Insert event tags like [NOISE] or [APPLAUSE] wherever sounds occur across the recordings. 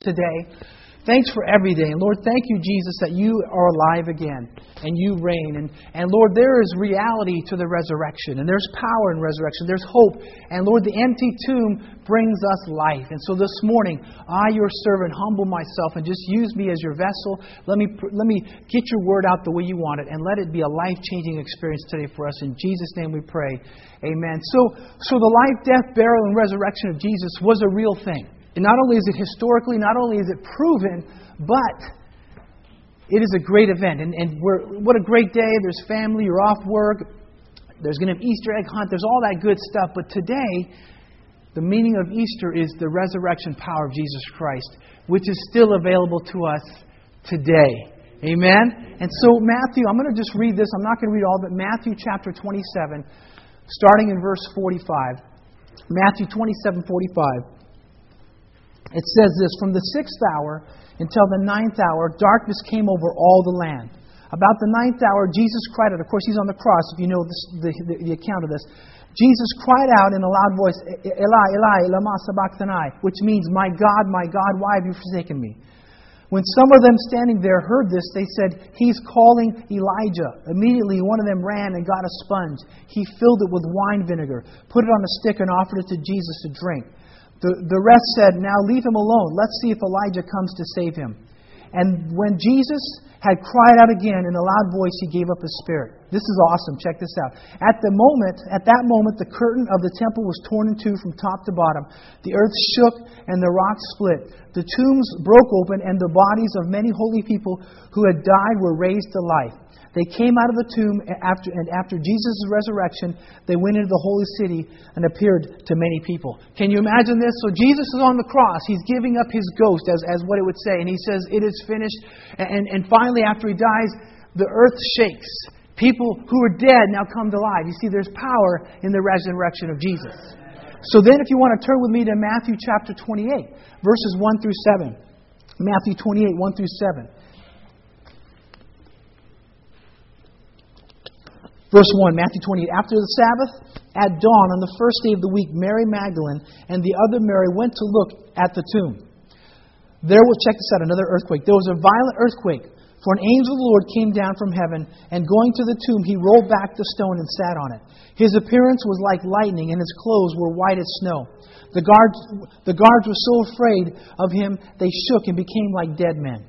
today. Thanks for every day. And Lord, thank you, Jesus, that you are alive again and you reign. And, and Lord, there is reality to the resurrection, and there's power in resurrection, there's hope. And Lord, the empty tomb brings us life. And so this morning, I, your servant, humble myself and just use me as your vessel. Let me, let me get your word out the way you want it, and let it be a life changing experience today for us. In Jesus' name we pray. Amen. So, so the life, death, burial, and resurrection of Jesus was a real thing. And not only is it historically, not only is it proven, but it is a great event. And, and what a great day. There's family, you're off work, there's going to be an Easter egg hunt, there's all that good stuff. But today, the meaning of Easter is the resurrection power of Jesus Christ, which is still available to us today. Amen? And so, Matthew, I'm going to just read this. I'm not going to read all, but Matthew chapter 27, starting in verse 45. Matthew 27, 45. It says this From the sixth hour until the ninth hour, darkness came over all the land. About the ninth hour, Jesus cried out. Of course, he's on the cross, if you know this, the, the, the, account of this. Jesus cried out in a loud voice, Eli, Eli, lama sabachthani, which means, My God, my God, why have you forsaken me? When some of them standing there heard this, they said, He's calling Elijah. Immediately, one of them ran and got a sponge. He filled it with wine vinegar, put it on a stick, and offered it to Jesus to drink. The, the rest said, Now leave him alone. Let's see if Elijah comes to save him. And when Jesus had cried out again in a loud voice, he gave up his spirit. This is awesome. Check this out. At the moment, at that moment, the curtain of the temple was torn in two from top to bottom. The earth shook and the rocks split. The tombs broke open, and the bodies of many holy people who had died were raised to life. They came out of the tomb after, and after Jesus' resurrection, they went into the holy city and appeared to many people. Can you imagine this? So Jesus is on the cross. He's giving up his ghost, as, as what it would say. And he says, It is finished. And, and finally, after he dies, the earth shakes. People who are dead now come to life. You see, there's power in the resurrection of Jesus. So then, if you want to turn with me to Matthew chapter 28, verses 1 through 7. Matthew 28, 1 through 7. Verse 1, Matthew 28. After the Sabbath, at dawn on the first day of the week, Mary Magdalene and the other Mary went to look at the tomb. There was, check this out, another earthquake. There was a violent earthquake, for an angel of the Lord came down from heaven, and going to the tomb, he rolled back the stone and sat on it. His appearance was like lightning, and his clothes were white as snow. The guards, the guards were so afraid of him, they shook and became like dead men.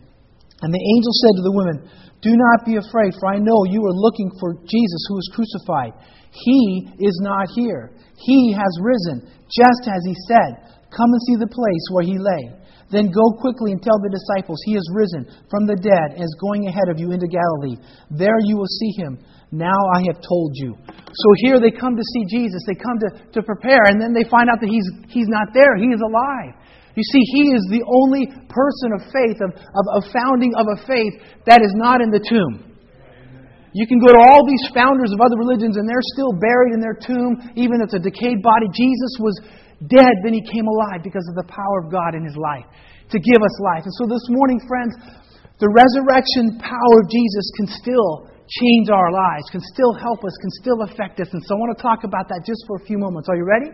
And the angel said to the women, do not be afraid, for I know you are looking for Jesus who was crucified. He is not here. He has risen, just as he said. Come and see the place where he lay. Then go quickly and tell the disciples, He is risen from the dead and is going ahead of you into Galilee. There you will see him. Now I have told you. So here they come to see Jesus. They come to, to prepare, and then they find out that he's, he's not there. He is alive. You see, he is the only person of faith, of, of, of founding of a faith that is not in the tomb. You can go to all these founders of other religions and they're still buried in their tomb, even if it's a decayed body. Jesus was dead, then he came alive because of the power of God in his life to give us life. And so this morning, friends, the resurrection power of Jesus can still change our lives, can still help us, can still affect us. And so I want to talk about that just for a few moments. Are you ready?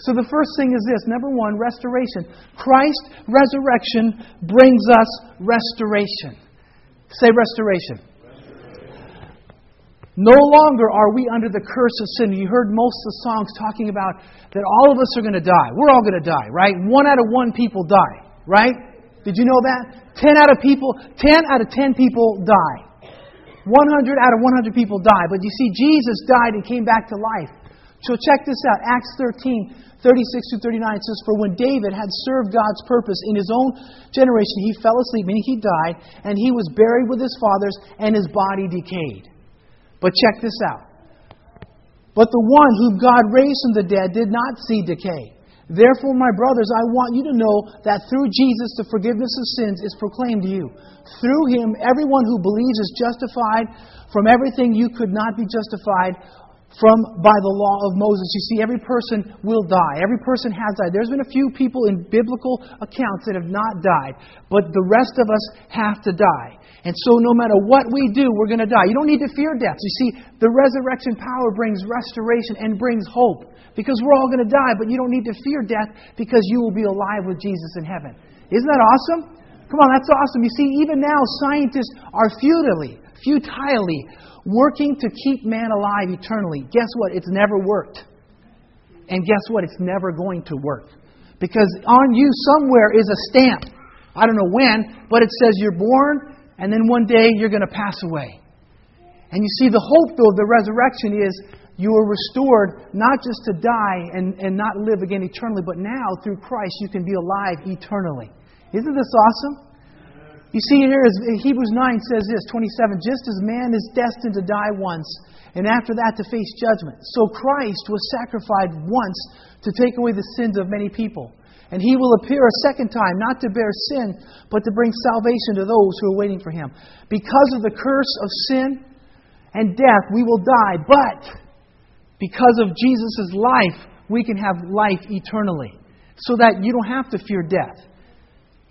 So the first thing is this number one, restoration. Christ's resurrection brings us restoration. Say restoration. No longer are we under the curse of sin. You heard most of the songs talking about that all of us are going to die. We're all going to die, right? One out of one people die, right? Did you know that? Ten out of people, ten out of ten people die. 100 out of 100 people die. But you see, Jesus died and came back to life. So check this out. Acts 13, 36 to 39 says, For when David had served God's purpose in his own generation, he fell asleep, meaning he died, and he was buried with his fathers, and his body decayed. But check this out. But the one whom God raised from the dead did not see decay. Therefore, my brothers, I want you to know that through Jesus the forgiveness of sins is proclaimed to you. Through him, everyone who believes is justified from everything you could not be justified from by the law of Moses. You see, every person will die. Every person has died. There's been a few people in biblical accounts that have not died, but the rest of us have to die. And so, no matter what we do, we're going to die. You don't need to fear death. You see, the resurrection power brings restoration and brings hope because we're all going to die, but you don't need to fear death because you will be alive with Jesus in heaven. Isn't that awesome? Come on, that's awesome. You see, even now, scientists are futilely, futilely working to keep man alive eternally. Guess what? It's never worked. And guess what? It's never going to work. Because on you somewhere is a stamp. I don't know when, but it says you're born, and then one day you're going to pass away. And you see, the hope, though, of the resurrection is you are restored not just to die and, and not live again eternally, but now through Christ you can be alive eternally. Isn't this awesome? You see here, Hebrews 9 says this, 27, just as man is destined to die once, and after that to face judgment, so Christ was sacrificed once to take away the sins of many people. And he will appear a second time, not to bear sin, but to bring salvation to those who are waiting for him. Because of the curse of sin and death, we will die, but because of Jesus' life, we can have life eternally. So that you don't have to fear death.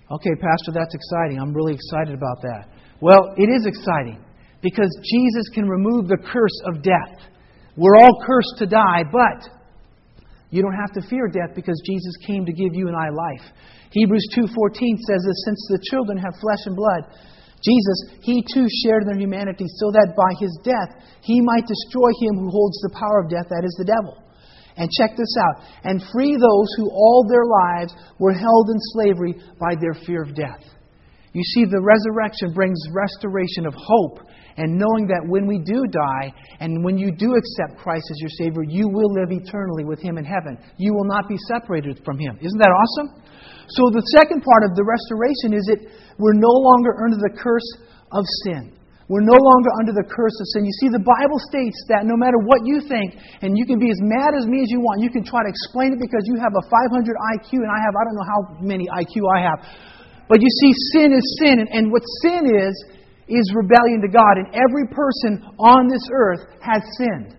Okay, Pastor, that's exciting. I'm really excited about that. Well, it is exciting because Jesus can remove the curse of death. We're all cursed to die, but you don't have to fear death because Jesus came to give you and I life. Hebrews 2:14 says that since the children have flesh and blood, Jesus, he too shared in their humanity so that by his death he might destroy him who holds the power of death, that is the devil and check this out. And free those who all their lives were held in slavery by their fear of death. You see, the resurrection brings restoration of hope and knowing that when we do die and when you do accept Christ as your Savior, you will live eternally with Him in heaven. You will not be separated from Him. Isn't that awesome? So, the second part of the restoration is that we're no longer under the curse of sin. We're no longer under the curse of sin. You see, the Bible states that no matter what you think, and you can be as mad as me as you want, you can try to explain it because you have a 500 IQ and I have, I don't know how many IQ I have. But you see, sin is sin. And, and what sin is, is rebellion to God. And every person on this earth has sinned.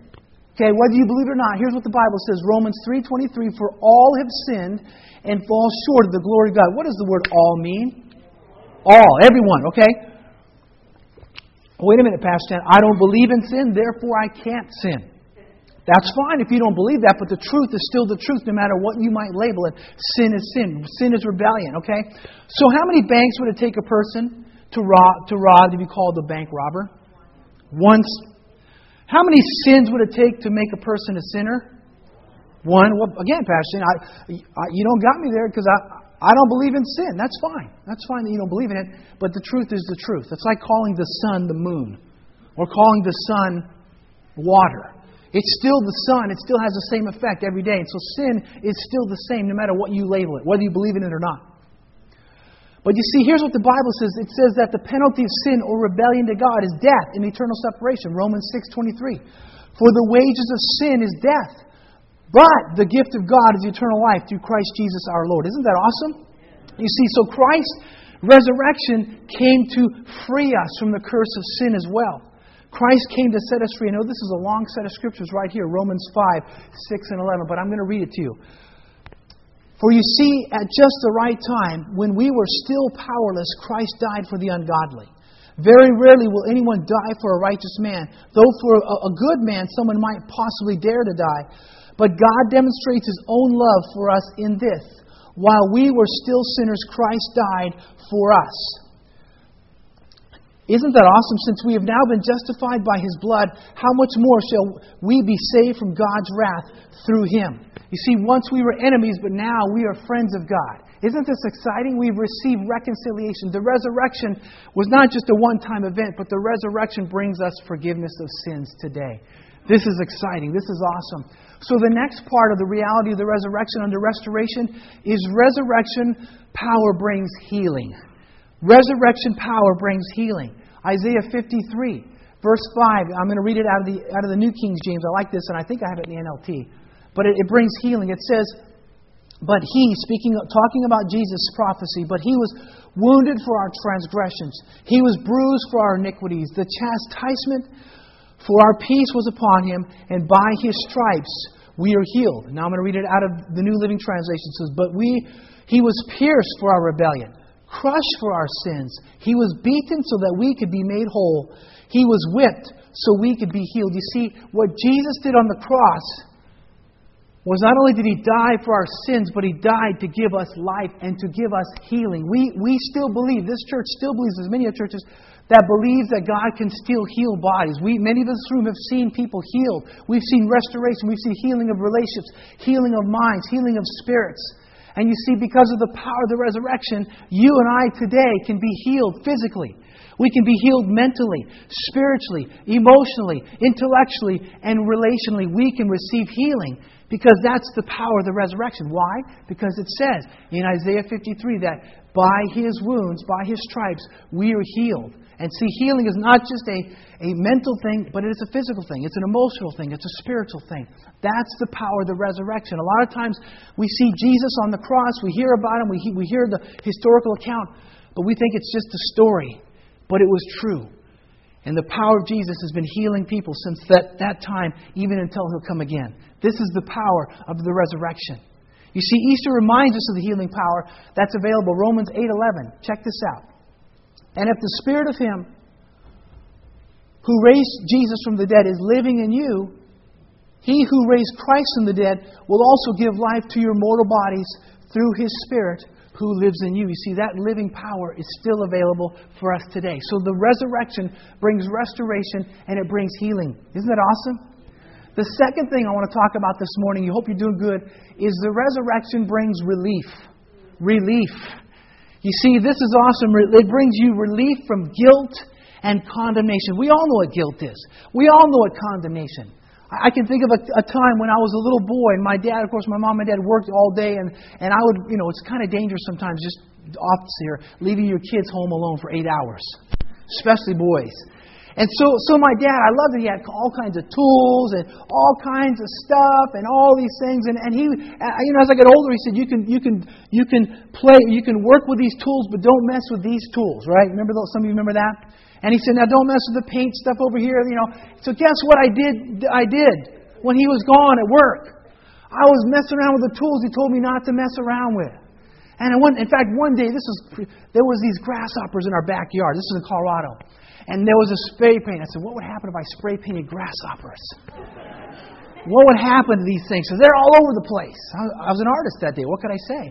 Okay, whether you believe it or not, here's what the Bible says Romans 3.23 For all have sinned and fall short of the glory of God. What does the word all mean? All, everyone, okay? Wait a minute, Pastor I don't believe in sin, therefore I can't sin. That's fine if you don't believe that, but the truth is still the truth no matter what you might label it. Sin is sin. Sin is rebellion, okay? So how many banks would it take a person to rob, to rob to be called a bank robber? Once. How many sins would it take to make a person a sinner? One. Well, again, Pastor, I, I, you don't got me there because I, I don't believe in sin. That's fine. That's fine that you don't believe in it. But the truth is the truth. It's like calling the sun the moon or calling the sun water. It's still the sun. It still has the same effect every day. And so sin is still the same no matter what you label it, whether you believe in it or not. But you see, here's what the Bible says. It says that the penalty of sin or rebellion to God is death and eternal separation. Romans 6.23. For the wages of sin is death. But the gift of God is eternal life through Christ Jesus our Lord. Isn't that awesome? You see, so Christ's resurrection came to free us from the curse of sin as well. Christ came to set us free. I know oh, this is a long set of scriptures right here Romans 5, 6, and 11, but I'm going to read it to you. For you see, at just the right time, when we were still powerless, Christ died for the ungodly. Very rarely will anyone die for a righteous man, though for a good man someone might possibly dare to die. But God demonstrates His own love for us in this while we were still sinners, Christ died for us. Isn't that awesome? Since we have now been justified by His blood, how much more shall we be saved from God's wrath through Him? You see, once we were enemies, but now we are friends of God. Isn't this exciting? We've received reconciliation. The resurrection was not just a one time event, but the resurrection brings us forgiveness of sins today. This is exciting. This is awesome. So, the next part of the reality of the resurrection under restoration is resurrection power brings healing. Resurrection power brings healing. Isaiah 53, verse 5. I'm going to read it out of the, out of the New King James. I like this, and I think I have it in the NLT. But it, it brings healing. It says, But he, speaking, talking about Jesus' prophecy, but he was wounded for our transgressions, he was bruised for our iniquities. The chastisement for our peace was upon him, and by his stripes we are healed. Now I'm going to read it out of the New Living Translation. It says, But we, he was pierced for our rebellion, crushed for our sins. He was beaten so that we could be made whole. He was whipped so we could be healed. You see, what Jesus did on the cross was not only did he die for our sins, but he died to give us life and to give us healing. We, we still believe, this church still believes, as many churches that believes that God can still heal bodies. We, many of us this room have seen people healed. We've seen restoration. We've seen healing of relationships, healing of minds, healing of spirits. And you see, because of the power of the resurrection, you and I today can be healed physically. We can be healed mentally, spiritually, emotionally, intellectually, and relationally. We can receive healing because that's the power of the resurrection. Why? Because it says in Isaiah 53 that by his wounds, by his stripes, we are healed. And see, healing is not just a, a mental thing, but it's a physical thing. It's an emotional thing. It's a spiritual thing. That's the power of the resurrection. A lot of times we see Jesus on the cross, we hear about him, we, we hear the historical account, but we think it's just a story. But it was true. And the power of Jesus has been healing people since that, that time, even until he'll come again. This is the power of the resurrection. You see, Easter reminds us of the healing power that's available. Romans 8:11. Check this out. And if the spirit of him who raised Jesus from the dead is living in you, he who raised Christ from the dead will also give life to your mortal bodies through his spirit who lives in you. You see, that living power is still available for us today. So the resurrection brings restoration and it brings healing. Isn't that awesome? The second thing I want to talk about this morning, you hope you're doing good, is the resurrection brings relief. Relief. You see, this is awesome. It brings you relief from guilt and condemnation. We all know what guilt is. We all know what condemnation. I can think of a, a, time when I was a little boy, and my dad, of course, my mom and dad worked all day, and, and I would, you know, it's kind of dangerous sometimes, just office here, leaving your kids home alone for eight hours, especially boys. And so, so my dad, I loved that he had all kinds of tools and all kinds of stuff and all these things. And, and he, uh, you know, as I got older, he said, you can, you can, you can play, you can work with these tools, but don't mess with these tools, right? Remember those? Some of you remember that? And he said, now don't mess with the paint stuff over here, you know. So guess what I did? I did when he was gone at work. I was messing around with the tools he told me not to mess around with. And I went, in fact, one day, this was, there was these grasshoppers in our backyard. This is in Colorado. And there was a spray paint. I said, what would happen if I spray painted grasshoppers? What would happen to these things? Because they're all over the place. I was an artist that day. What could I say?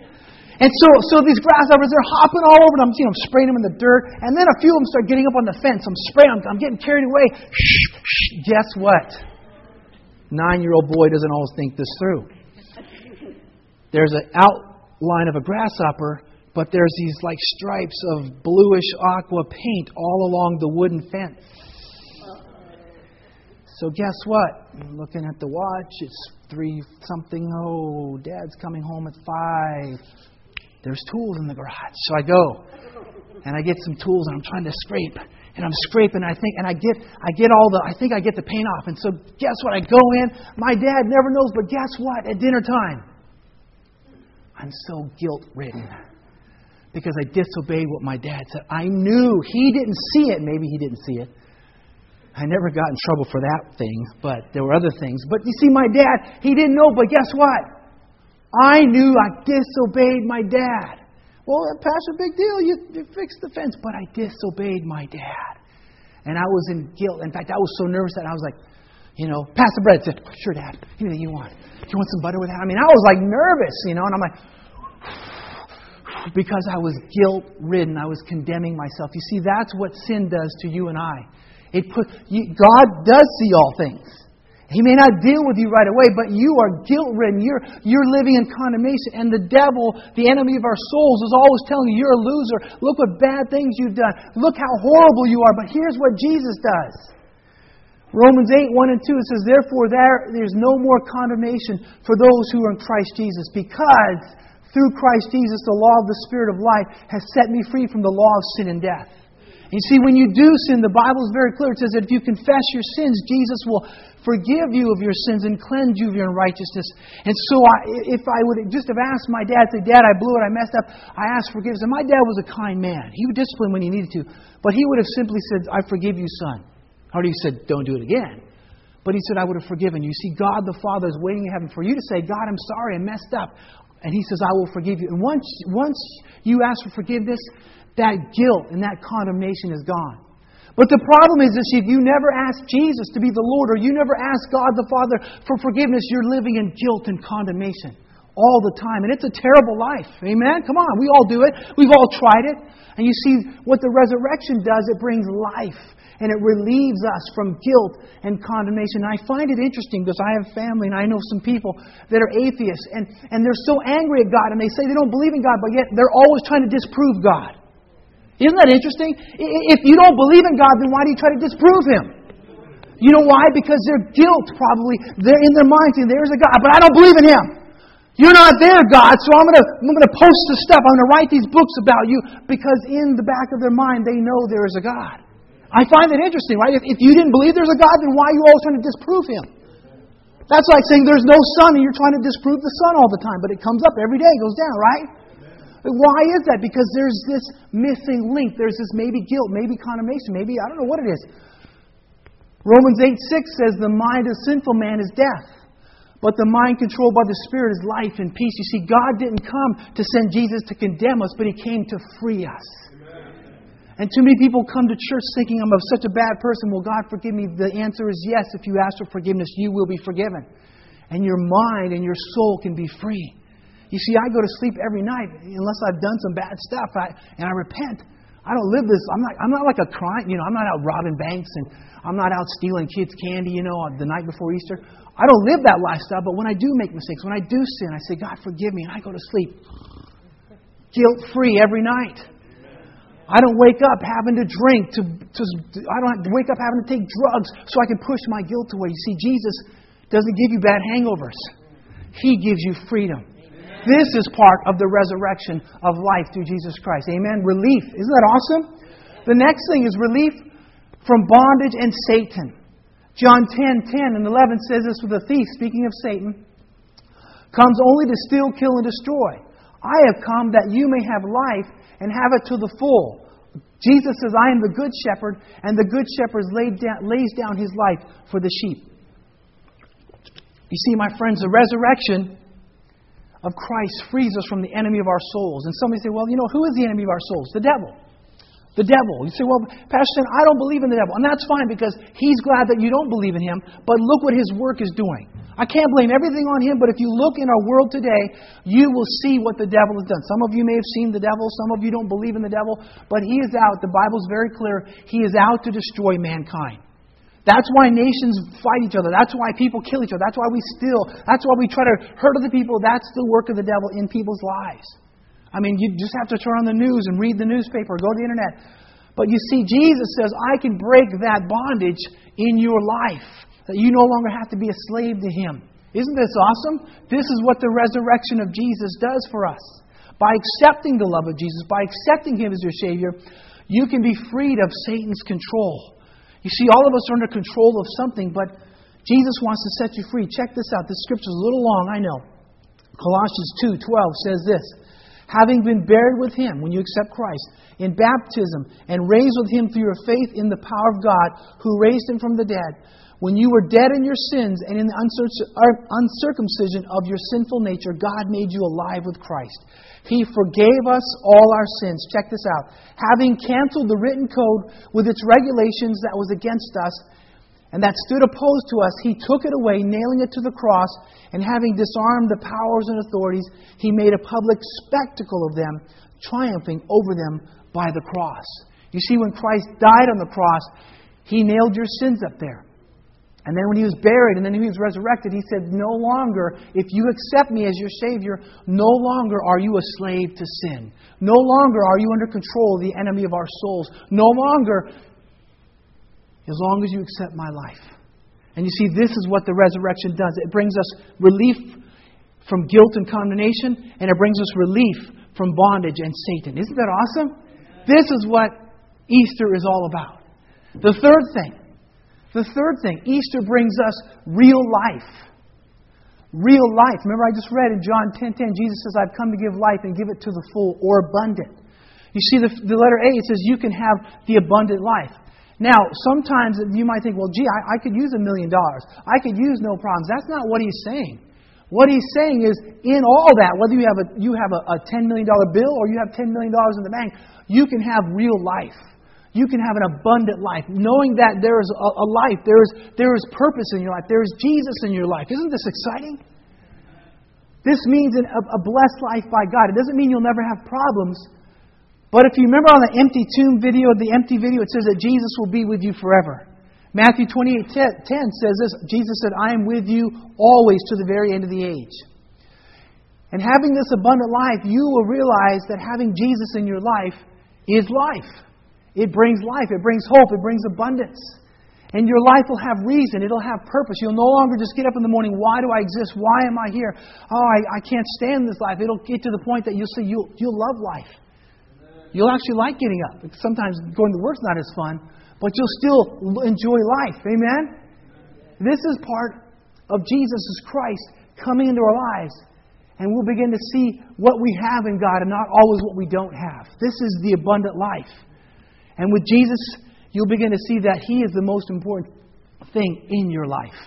And so, so these grasshoppers, they're hopping all over. And I'm, you know, I'm spraying them in the dirt. And then a few of them start getting up on the fence. I'm spraying them. I'm getting carried away. Shh, shh. Guess what? Nine-year-old boy doesn't always think this through. There's an outline of a grasshopper but there's these like stripes of bluish aqua paint all along the wooden fence. So guess what? Looking at the watch. It's three something. Oh, Dad's coming home at five. There's tools in the garage. So I go and I get some tools and I'm trying to scrape and I'm scraping. I think and I get I get all the I think I get the paint off. And so guess what? I go in. My dad never knows, but guess what? At dinner time, I'm so guilt ridden because I disobeyed what my dad said. I knew he didn't see it. Maybe he didn't see it. I never got in trouble for that thing, but there were other things. But you see, my dad, he didn't know, but guess what? I knew I disobeyed my dad. Well, Pastor, big deal. You, you fixed the fence, but I disobeyed my dad. And I was in guilt. In fact, I was so nervous that I was like, you know, pass the bread. Said, sure, Dad. Anything you want. Do you want some butter with that? I mean, I was like nervous, you know, and I'm like, because I was guilt ridden. I was condemning myself. You see, that's what sin does to you and I. It put, you, God does see all things. He may not deal with you right away, but you are guilt ridden. You're, you're living in condemnation. And the devil, the enemy of our souls, is always telling you you're a loser. Look what bad things you've done. Look how horrible you are. But here's what Jesus does. Romans 8, 1 and 2, it says, Therefore, there, there's no more condemnation for those who are in Christ Jesus, because through Christ Jesus, the law of the Spirit of life has set me free from the law of sin and death. You see, when you do sin, the Bible is very clear. It says that if you confess your sins, Jesus will forgive you of your sins and cleanse you of your unrighteousness. And so, I, if I would just have asked my dad, say, Dad, I blew it, I messed up, I asked forgiveness. And my dad was a kind man. He would discipline when he needed to. But he would have simply said, I forgive you, son. Or he said, Don't do it again. But he said, I would have forgiven you. See, God the Father is waiting in heaven for you to say, God, I'm sorry, I messed up. And he says, I will forgive you. And once, once you ask for forgiveness, that guilt and that condemnation is gone. But the problem is this if you never ask Jesus to be the Lord or you never ask God the Father for forgiveness, you're living in guilt and condemnation all the time. And it's a terrible life. Amen? Come on, we all do it. We've all tried it. And you see what the resurrection does, it brings life. And it relieves us from guilt and condemnation. And I find it interesting because I have family and I know some people that are atheists and, and they're so angry at God and they say they don't believe in God, but yet they're always trying to disprove God. Isn't that interesting? If you don't believe in God, then why do you try to disprove Him? You know why? Because their guilt probably, they're in their mind saying, there's a God, but I don't believe in Him. You're not there, God, so I'm going to I'm to post the stuff. I'm going to write these books about you because in the back of their mind they know there is a God. I find that interesting, right? If, if you didn't believe there's a God, then why are you always trying to disprove Him? That's like saying there's no sun and you're trying to disprove the sun all the time, but it comes up every day, goes down, right? Why is that? Because there's this missing link. There's this maybe guilt, maybe condemnation, maybe I don't know what it is. Romans 8 6 says, The mind of sinful man is death. But the mind controlled by the Spirit is life and peace. You see, God didn't come to send Jesus to condemn us, but He came to free us. And too many people come to church thinking I'm of such a bad person. Will God forgive me? The answer is yes. If you ask for forgiveness, you will be forgiven. And your mind and your soul can be free. You see, I go to sleep every night unless I've done some bad stuff I, and I repent. I don't live this. I'm not, I'm not like a crime. You know, I'm not out robbing banks and I'm not out stealing kids' candy, you know, the night before Easter. I don't live that lifestyle, but when I do make mistakes, when I do sin, I say, God, forgive me, and I go to sleep guilt free every night. I don't wake up having to drink, to, to, I don't wake up having to take drugs so I can push my guilt away. You see, Jesus doesn't give you bad hangovers, He gives you freedom. This is part of the resurrection of life through Jesus Christ. Amen. Relief. Isn't that awesome? The next thing is relief from bondage and Satan. John 10 10 and 11 says this with a thief, speaking of Satan, comes only to steal, kill, and destroy. I have come that you may have life and have it to the full. Jesus says, I am the good shepherd, and the good shepherd down, lays down his life for the sheep. You see, my friends, the resurrection of Christ frees us from the enemy of our souls. And somebody say, well, you know, who is the enemy of our souls? The devil. The devil. You say, well, Pastor, I don't believe in the devil. And that's fine because he's glad that you don't believe in him, but look what his work is doing. I can't blame everything on him, but if you look in our world today, you will see what the devil has done. Some of you may have seen the devil, some of you don't believe in the devil, but he is out. The Bible's very clear. He is out to destroy mankind. That's why nations fight each other. That's why people kill each other. That's why we steal. That's why we try to hurt other people. That's the work of the devil in people's lives. I mean, you just have to turn on the news and read the newspaper, go to the internet. But you see, Jesus says, I can break that bondage in your life, that you no longer have to be a slave to Him. Isn't this awesome? This is what the resurrection of Jesus does for us. By accepting the love of Jesus, by accepting Him as your Savior, you can be freed of Satan's control. You see, all of us are under control of something, but Jesus wants to set you free. Check this out. This scripture is a little long, I know. Colossians 2:12 says this, having been buried with him when you accept Christ in baptism and raised with him through your faith in the power of God who raised him from the dead. When you were dead in your sins and in the er, uncircumcision of your sinful nature, God made you alive with Christ. He forgave us all our sins. Check this out. Having canceled the written code with its regulations that was against us, and that stood opposed to us, he took it away, nailing it to the cross, and having disarmed the powers and authorities, he made a public spectacle of them, triumphing over them by the cross. You see, when Christ died on the cross, he nailed your sins up there. And then when he was buried and then he was resurrected, he said, No longer, if you accept me as your Savior, no longer are you a slave to sin. No longer are you under control of the enemy of our souls. No longer as long as you accept my life. And you see, this is what the resurrection does it brings us relief from guilt and condemnation, and it brings us relief from bondage and Satan. Isn't that awesome? This is what Easter is all about. The third thing, the third thing, Easter brings us real life. Real life. Remember, I just read in John 10:10, 10, 10, Jesus says, "I've come to give life and give it to the full or abundant." You see, the, the letter A it says you can have the abundant life. Now, sometimes you might think, well, gee, I, I could use a million dollars. I could use no problems. That's not what he's saying. What he's saying is, in all that, whether you have a, you have a, a $10 million bill or you have $10 million in the bank, you can have real life. you can have an abundant life, knowing that there is a, a life, there is, there is purpose in your life, there is Jesus in your life. Isn't this exciting? This means an, a, a blessed life by God. It doesn't mean you'll never have problems. But if you remember on the empty tomb video, the empty video, it says that Jesus will be with you forever. Matthew 28 10 says this Jesus said, I am with you always to the very end of the age. And having this abundant life, you will realize that having Jesus in your life is life. It brings life, it brings hope, it brings abundance. And your life will have reason, it'll have purpose. You'll no longer just get up in the morning, why do I exist? Why am I here? Oh, I, I can't stand this life. It'll get to the point that you'll say you'll, you'll love life. You'll actually like getting up. Sometimes going to work's not as fun, but you'll still enjoy life. Amen? This is part of Jesus Christ coming into our lives. And we'll begin to see what we have in God and not always what we don't have. This is the abundant life. And with Jesus, you'll begin to see that He is the most important thing in your life.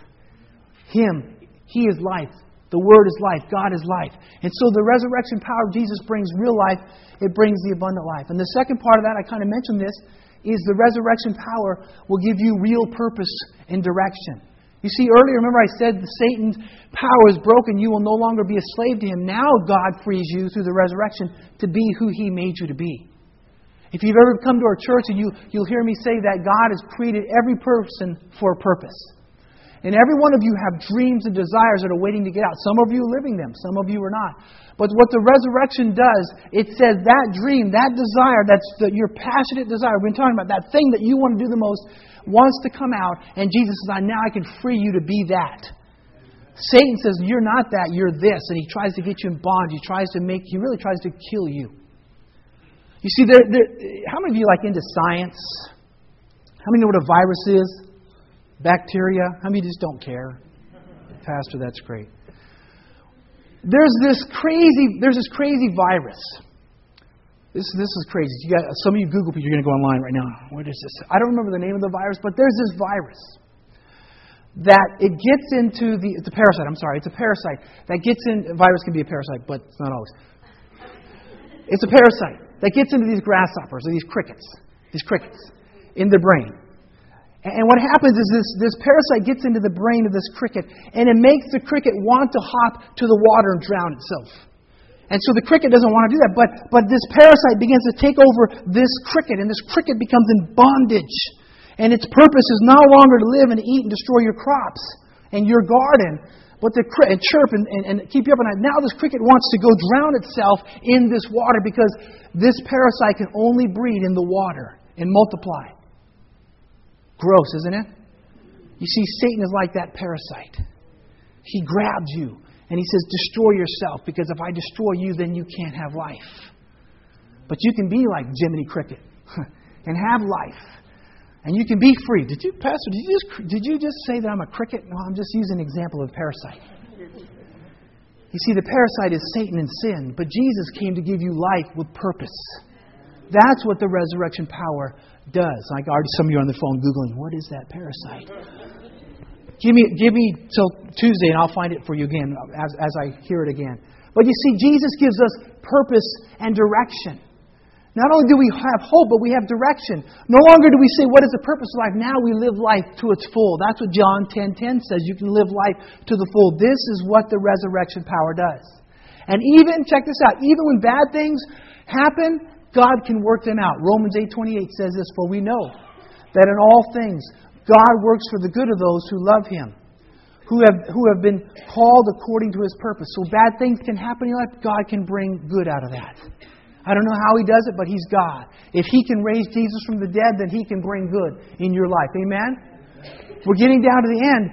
Him, He is life. The Word is life. God is life. And so the resurrection power of Jesus brings real life, it brings the abundant life. And the second part of that, I kind of mentioned this, is the resurrection power will give you real purpose and direction. You see, earlier, remember I said Satan's power is broken. You will no longer be a slave to him. Now God frees you through the resurrection to be who he made you to be. If you've ever come to our church and you, you'll hear me say that God has created every person for a purpose. And every one of you have dreams and desires that are waiting to get out. Some of you are living them, some of you are not. But what the resurrection does, it says that dream, that desire, that's the, your passionate desire, we've been talking about that thing that you want to do the most, wants to come out. And Jesus says, I, now I can free you to be that. Satan says, You're not that, you're this. And he tries to get you in bondage. He tries to make, he really tries to kill you. You see, there, there, how many of you like into science? How many know what a virus is? Bacteria? How many just don't care? Pastor, that's great. There's this crazy, there's this crazy virus. This, this is crazy. You got, some of you Google people, you're going to go online right now. What is this? I don't remember the name of the virus, but there's this virus that it gets into the, it's a parasite, I'm sorry, it's a parasite that gets in, virus can be a parasite, but it's not always. It's a parasite that gets into these grasshoppers or these crickets, these crickets in the brain. And what happens is this, this parasite gets into the brain of this cricket, and it makes the cricket want to hop to the water and drown itself. And so the cricket doesn't want to do that, but, but this parasite begins to take over this cricket, and this cricket becomes in bondage. And its purpose is no longer to live and eat and destroy your crops and your garden, but to and chirp and, and, and keep you up at night. Now this cricket wants to go drown itself in this water because this parasite can only breed in the water and multiply. Gross, isn't it? You see, Satan is like that parasite. He grabs you and he says, Destroy yourself, because if I destroy you, then you can't have life. But you can be like Jiminy Cricket [LAUGHS] and have life. And you can be free. Did you, Pastor, did you just, did you just say that I'm a cricket? No, I'm just using an example of parasite. You see, the parasite is Satan and sin, but Jesus came to give you life with purpose. That's what the resurrection power does. Like already some of you are on the phone Googling, what is that parasite? Give me, give me till Tuesday and I'll find it for you again as, as I hear it again. But you see, Jesus gives us purpose and direction. Not only do we have hope, but we have direction. No longer do we say, What is the purpose of life? Now we live life to its full. That's what John 10 10 says. You can live life to the full. This is what the resurrection power does. And even, check this out, even when bad things happen, God can work them out. Romans 8:28 says this, For we know that in all things God works for the good of those who love Him, who have, who have been called according to His purpose. So bad things can happen in your life, God can bring good out of that. I don't know how he does it, but he's God. If he can raise Jesus from the dead, then he can bring good in your life. Amen? We're getting down to the end.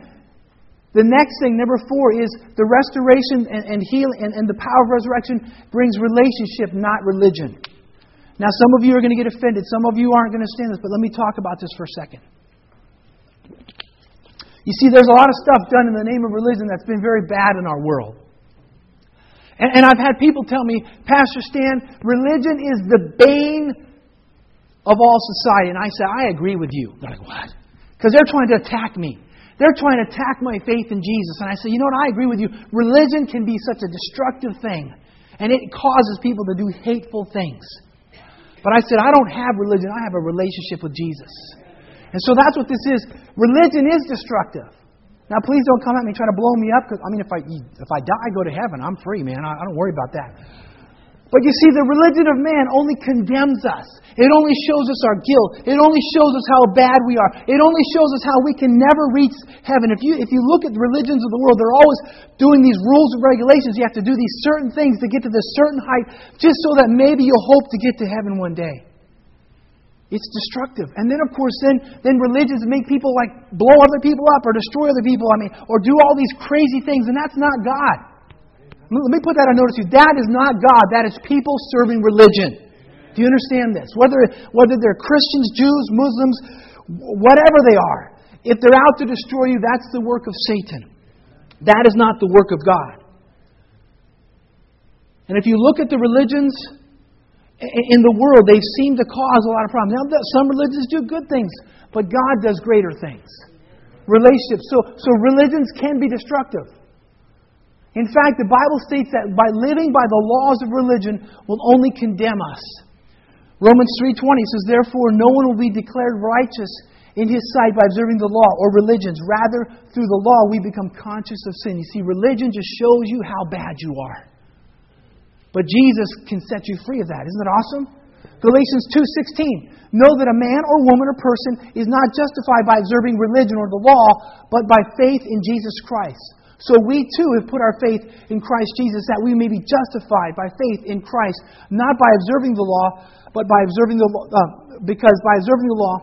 The next thing, number four, is the restoration and, and healing and, and the power of resurrection brings relationship, not religion. Now, some of you are going to get offended. Some of you aren't going to stand this, but let me talk about this for a second. You see, there's a lot of stuff done in the name of religion that's been very bad in our world. And, and I've had people tell me, Pastor Stan, religion is the bane of all society. And I say, I agree with you. They're like, what? Because they're trying to attack me. They're trying to attack my faith in Jesus. And I say, you know what? I agree with you. Religion can be such a destructive thing, and it causes people to do hateful things. But I said, I don't have religion, I have a relationship with Jesus. And so that's what this is. Religion is destructive. Now, please don't come at me trying to blow me up. Cause, I mean, if I, if I die, I go to heaven. I'm free, man. I, I don't worry about that. But you see, the religion of man only condemns us. It only shows us our guilt. It only shows us how bad we are. It only shows us how we can never reach heaven. If you, if you look at the religions of the world, they're always doing these rules and regulations. You have to do these certain things to get to this certain height just so that maybe you'll hope to get to heaven one day. It's destructive. And then, of course, then, then religions make people like blow other people up or destroy other people, I mean, or do all these crazy things, and that's not God. Let me put that on notice to you. That is not God. That is people serving religion. Do you understand this? Whether, whether they're Christians, Jews, Muslims, whatever they are, if they're out to destroy you, that's the work of Satan. That is not the work of God. And if you look at the religions in the world, they seem to cause a lot of problems. Now, some religions do good things, but God does greater things. Relationships. So, so religions can be destructive. In fact, the Bible states that by living by the laws of religion will only condemn us. Romans 3:20 says therefore no one will be declared righteous in his sight by observing the law or religions rather through the law we become conscious of sin. You see religion just shows you how bad you are. But Jesus can set you free of that. Isn't that awesome? Galatians 2:16 Know that a man or woman or person is not justified by observing religion or the law, but by faith in Jesus Christ. So we too have put our faith in Christ Jesus that we may be justified by faith in Christ, not by observing the law, but by observing the law, uh, because by observing the law,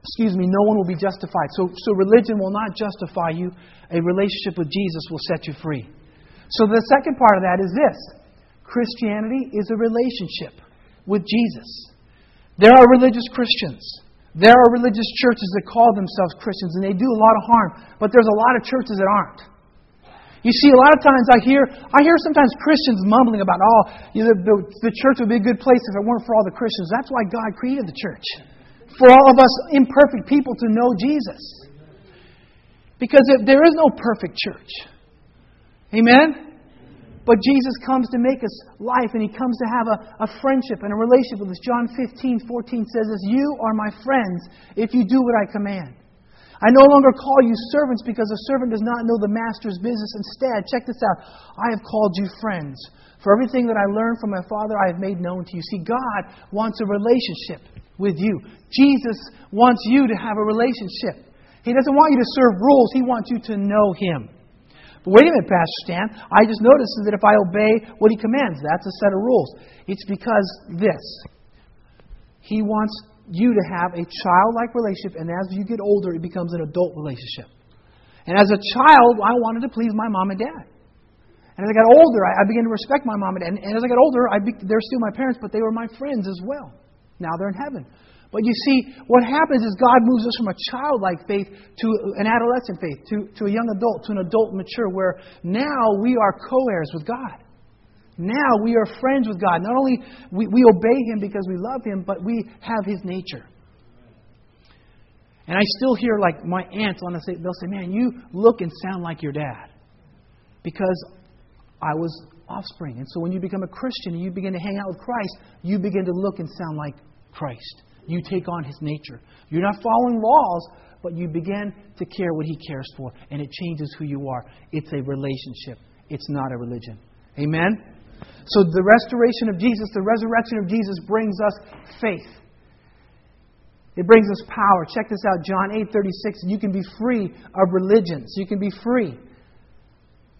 excuse me, no one will be justified. So, so religion will not justify you. A relationship with Jesus will set you free. So the second part of that is this Christianity is a relationship with Jesus. There are religious Christians. There are religious churches that call themselves Christians, and they do a lot of harm, but there's a lot of churches that aren't. You see, a lot of times I hear, I hear sometimes Christians mumbling about, oh, you know, the, the church would be a good place if it weren't for all the Christians. That's why God created the church. For all of us imperfect people to know Jesus. Because if, there is no perfect church. Amen? But Jesus comes to make us life, and He comes to have a, a friendship and a relationship with us. John 15, 14 says this You are my friends if you do what I command. I no longer call you servants because a servant does not know the master's business. Instead, check this out I have called you friends. For everything that I learned from my Father, I have made known to you. See, God wants a relationship with you. Jesus wants you to have a relationship. He doesn't want you to serve rules, He wants you to know Him. But wait a minute, Pastor Stan. I just noticed that if I obey what He commands, that's a set of rules. It's because this. He wants you to have a childlike relationship, and as you get older, it becomes an adult relationship. And as a child, I wanted to please my mom and dad. And as I got older, I, I began to respect my mom and dad. And, and as I got older, I be, they're still my parents, but they were my friends as well. Now they're in heaven. But you see, what happens is God moves us from a childlike faith to an adolescent faith, to, to a young adult, to an adult mature, where now we are co heirs with God. Now we are friends with God. Not only we, we obey Him because we love Him, but we have His nature. And I still hear like my aunts on to say, they'll say, "Man, you look and sound like your dad," because I was offspring. And so when you become a Christian and you begin to hang out with Christ, you begin to look and sound like Christ. You take on His nature. You're not following laws, but you begin to care what He cares for, and it changes who you are. It's a relationship. It's not a religion. Amen. So the restoration of Jesus, the resurrection of Jesus brings us faith. It brings us power. Check this out, John 8:36. You can be free of religions. You can be free.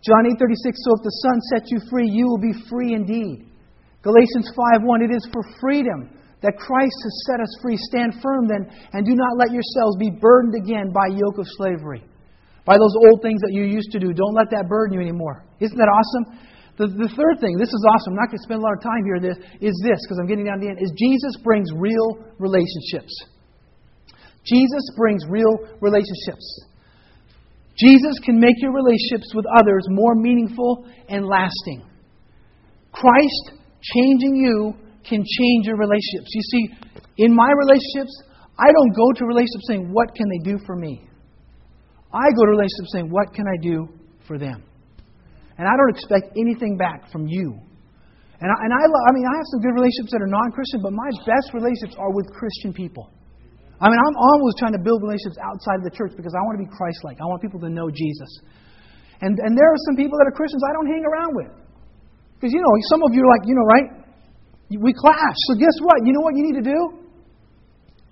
John 8:36. So if the Son sets you free, you will be free indeed. Galatians 5:1. It is for freedom that Christ has set us free. Stand firm then, and do not let yourselves be burdened again by yoke of slavery. By those old things that you used to do. Don't let that burden you anymore. Isn't that awesome? The, the third thing, this is awesome, I'm not going to spend a lot of time here, this, is this, because I'm getting down to the end, is Jesus brings real relationships. Jesus brings real relationships. Jesus can make your relationships with others more meaningful and lasting. Christ changing you can change your relationships. You see, in my relationships, I don't go to relationships saying, What can they do for me? I go to relationships saying, What can I do for them? And I don't expect anything back from you. And I, and I, I mean, I have some good relationships that are non-Christian, but my best relationships are with Christian people. I mean, I'm always trying to build relationships outside of the church because I want to be Christ-like. I want people to know Jesus. And, and there are some people that are Christians I don't hang around with. Because, you know, some of you are like, you know, right? We clash. So guess what? You know what you need to do?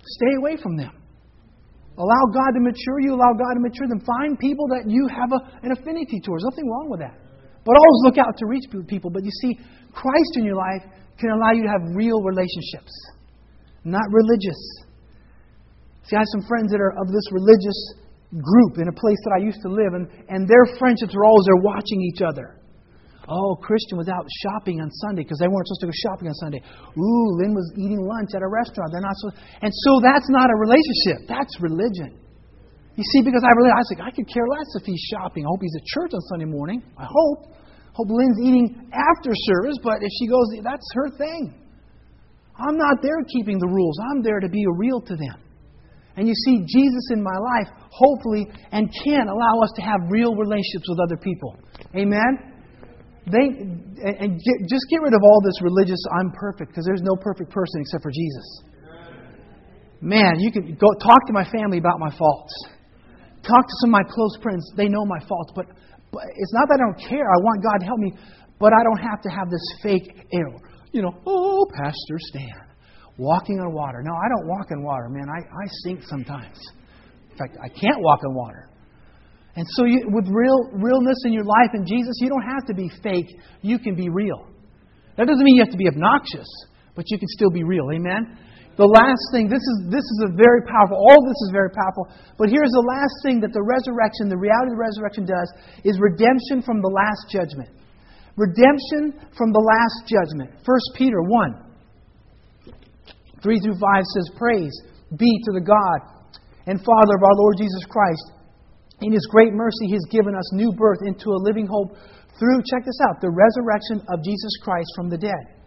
Stay away from them. Allow God to mature you. Allow God to mature them. Find people that you have a, an affinity towards. Nothing wrong with that. But always look out to reach people. But you see, Christ in your life can allow you to have real relationships, not religious. See, I have some friends that are of this religious group in a place that I used to live, and, and their friendships are always they're watching each other. Oh, Christian was out shopping on Sunday because they weren't supposed to go shopping on Sunday. Ooh, Lynn was eating lunch at a restaurant. They're not supposed. And so that's not a relationship. That's religion. You see, because I really, I like, I could care less if he's shopping. I hope he's at church on Sunday morning. I hope. Hope Lynn's eating after service, but if she goes, that's her thing. I'm not there keeping the rules. I'm there to be real to them. And you see, Jesus in my life, hopefully, and can allow us to have real relationships with other people. Amen? They, and get, just get rid of all this religious, I'm perfect, because there's no perfect person except for Jesus. Man, you can go talk to my family about my faults. Talk to some of my close friends. They know my faults, but, but it's not that I don't care. I want God to help me, but I don't have to have this fake air. You know, oh, Pastor Stan, walking on water. No, I don't walk on water, man. I, I sink sometimes. In fact, I can't walk on water. And so, you, with real realness in your life in Jesus, you don't have to be fake. You can be real. That doesn't mean you have to be obnoxious, but you can still be real. Amen. The last thing, this is this is a very powerful. All this is very powerful. But here's the last thing that the resurrection, the reality of the resurrection does, is redemption from the last judgment. Redemption from the last judgment. 1 Peter 1, 3 through 5 says, Praise be to the God and Father of our Lord Jesus Christ in His great mercy, He has given us new birth into a living hope through, check this out, the resurrection of Jesus Christ from the dead.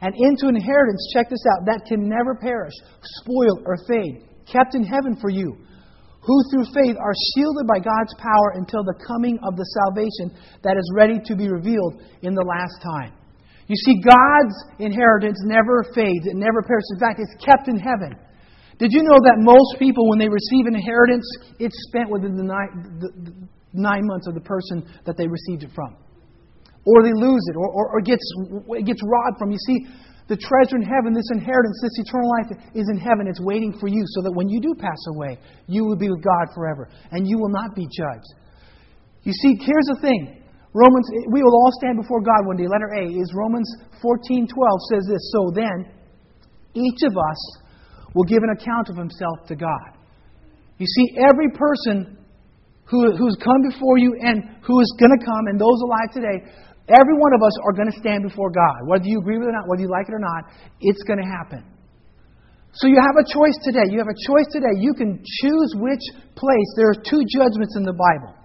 And into inheritance, check this out, that can never perish, spoil, or fade, kept in heaven for you, who through faith are shielded by God's power until the coming of the salvation that is ready to be revealed in the last time. You see, God's inheritance never fades, it never perishes. In fact, it's kept in heaven. Did you know that most people, when they receive an inheritance, it's spent within the nine, the, the nine months of the person that they received it from? Or they lose it, or, or, or gets, it gets robbed from. You see, the treasure in heaven, this inheritance, this eternal life is in heaven. It's waiting for you so that when you do pass away, you will be with God forever and you will not be judged. You see, here's the thing. Romans, we will all stand before God one day. Letter A is Romans 14:12 says this. So then, each of us will give an account of himself to God. You see, every person who, who's come before you and who is going to come, and those alive today, every one of us are going to stand before God. Whether you agree with it or not, whether you like it or not, it's going to happen. So you have a choice today. You have a choice today. You can choose which place. There are two judgments in the Bible.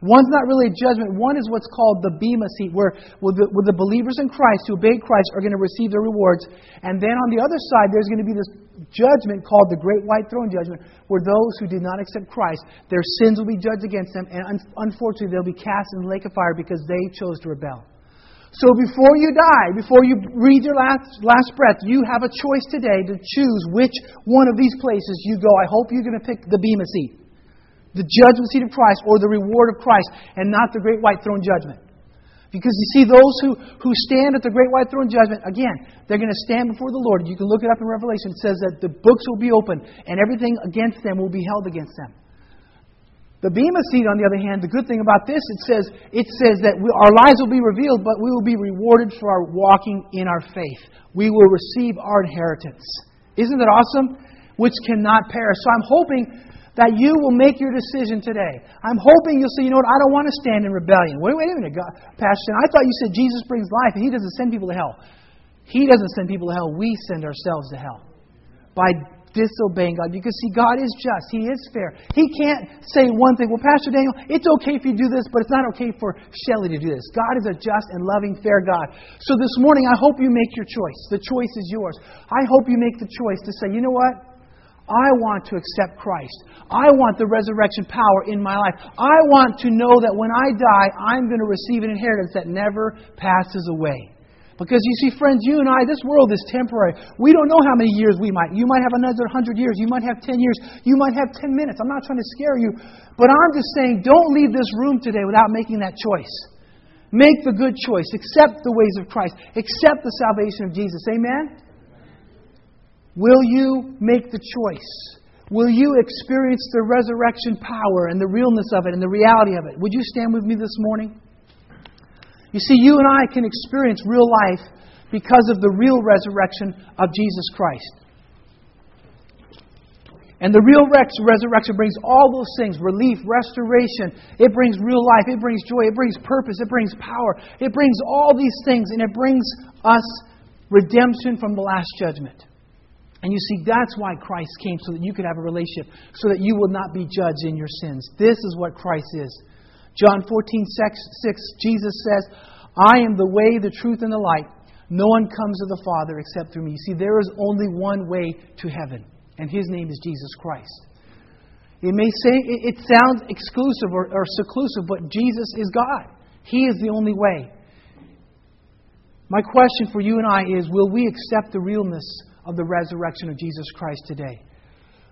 One's not really a judgment. One is what's called the Bema seat, where, where, the, where the believers in Christ who obey Christ are going to receive their rewards. And then on the other side, there's going to be this judgment called the Great White Throne Judgment, where those who did not accept Christ, their sins will be judged against them, and un- unfortunately, they'll be cast in the lake of fire because they chose to rebel. So before you die, before you breathe your last, last breath, you have a choice today to choose which one of these places you go. I hope you're going to pick the Bema seat the judgment seat of Christ or the reward of Christ and not the great white throne judgment. Because you see, those who, who stand at the great white throne judgment, again, they're going to stand before the Lord. You can look it up in Revelation. It says that the books will be opened and everything against them will be held against them. The Bema seat, on the other hand, the good thing about this, it says, it says that we, our lives will be revealed, but we will be rewarded for our walking in our faith. We will receive our inheritance. Isn't that awesome? Which cannot perish. So I'm hoping that you will make your decision today. I'm hoping you'll say, you know what, I don't want to stand in rebellion. Wait, wait a minute, God, Pastor. I thought you said Jesus brings life and He doesn't send people to hell. He doesn't send people to hell. We send ourselves to hell by disobeying God. Because see, God is just. He is fair. He can't say one thing. Well, Pastor Daniel, it's okay if you do this, but it's not okay for Shelley to do this. God is a just and loving, fair God. So this morning, I hope you make your choice. The choice is yours. I hope you make the choice to say, you know what? I want to accept Christ. I want the resurrection power in my life. I want to know that when I die, I'm going to receive an inheritance that never passes away. Because you see, friends, you and I, this world is temporary. We don't know how many years we might. You might have another 100 years. You might have 10 years. You might have 10 minutes. I'm not trying to scare you. But I'm just saying, don't leave this room today without making that choice. Make the good choice. Accept the ways of Christ. Accept the salvation of Jesus. Amen? Will you make the choice? Will you experience the resurrection power and the realness of it and the reality of it? Would you stand with me this morning? You see, you and I can experience real life because of the real resurrection of Jesus Christ. And the real resurrection brings all those things relief, restoration. It brings real life. It brings joy. It brings purpose. It brings power. It brings all these things, and it brings us redemption from the last judgment. And you see, that's why Christ came, so that you could have a relationship, so that you will not be judged in your sins. This is what Christ is. John 14, 6, Jesus says, I am the way, the truth, and the light. No one comes to the Father except through me. You see, there is only one way to heaven, and his name is Jesus Christ. It may say it, sounds exclusive or, or seclusive, but Jesus is God. He is the only way. My question for you and I is will we accept the realness of the resurrection of Jesus Christ today?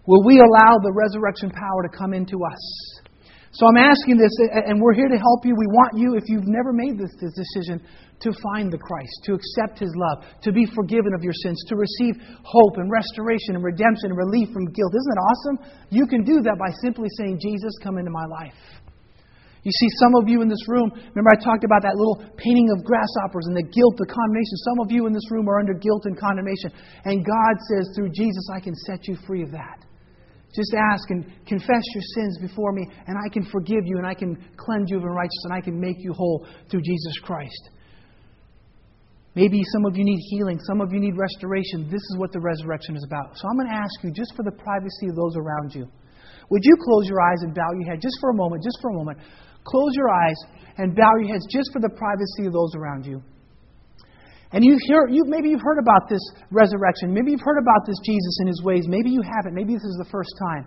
Will we allow the resurrection power to come into us? So I'm asking this, and we're here to help you. We want you, if you've never made this, decision, to find the Christ, to accept His love, to be forgiven of your sins, to receive hope and restoration and redemption and relief from guilt. Isn't it awesome? You can do that by simply saying, Jesus, come into my life. You see, some of you in this room, remember I talked about that little painting of grasshoppers and the guilt, the condemnation. Some of you in this room are under guilt and condemnation. And God says, through Jesus, I can set you free of that. Just ask and confess your sins before me, and I can forgive you, and I can cleanse you of unrighteousness, and I can make you whole through Jesus Christ. Maybe some of you need healing, some of you need restoration. This is what the resurrection is about. So I'm going to ask you, just for the privacy of those around you, would you close your eyes and bow your head just for a moment, just for a moment? Close your eyes and bow your heads just for the privacy of those around you. And you hear, you, maybe you've heard about this resurrection. Maybe you've heard about this Jesus and his ways. Maybe you haven't. Maybe this is the first time.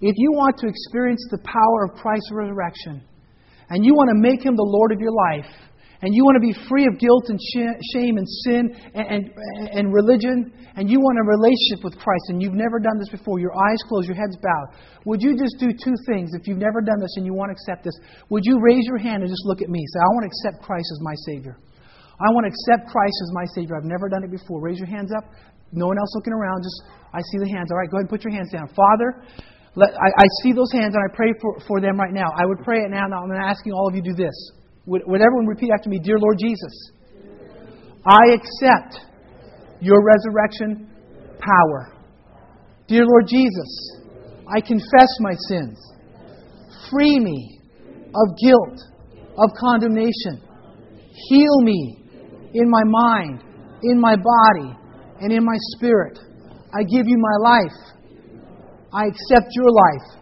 If you want to experience the power of Christ's resurrection, and you want to make him the Lord of your life, and you want to be free of guilt and shame and sin and, and, and religion, and you want a relationship with Christ, and you've never done this before, your eyes closed, your heads bowed, would you just do two things? If you've never done this and you want to accept this, would you raise your hand and just look at me? Say, I want to accept Christ as my Savior. I want to accept Christ as my Savior. I've never done it before. Raise your hands up. No one else looking around. Just, I see the hands. All right, go ahead and put your hands down. Father, let, I, I see those hands and I pray for, for them right now. I would pray it now. I'm asking all of you to do this. Would, everyone repeat after me? Dear Lord Jesus, I accept your resurrection power. Dear Lord Jesus, I confess my sins. Free me of guilt, of condemnation. Heal me in my mind, in my body, and in my spirit. I give you my life. I accept your life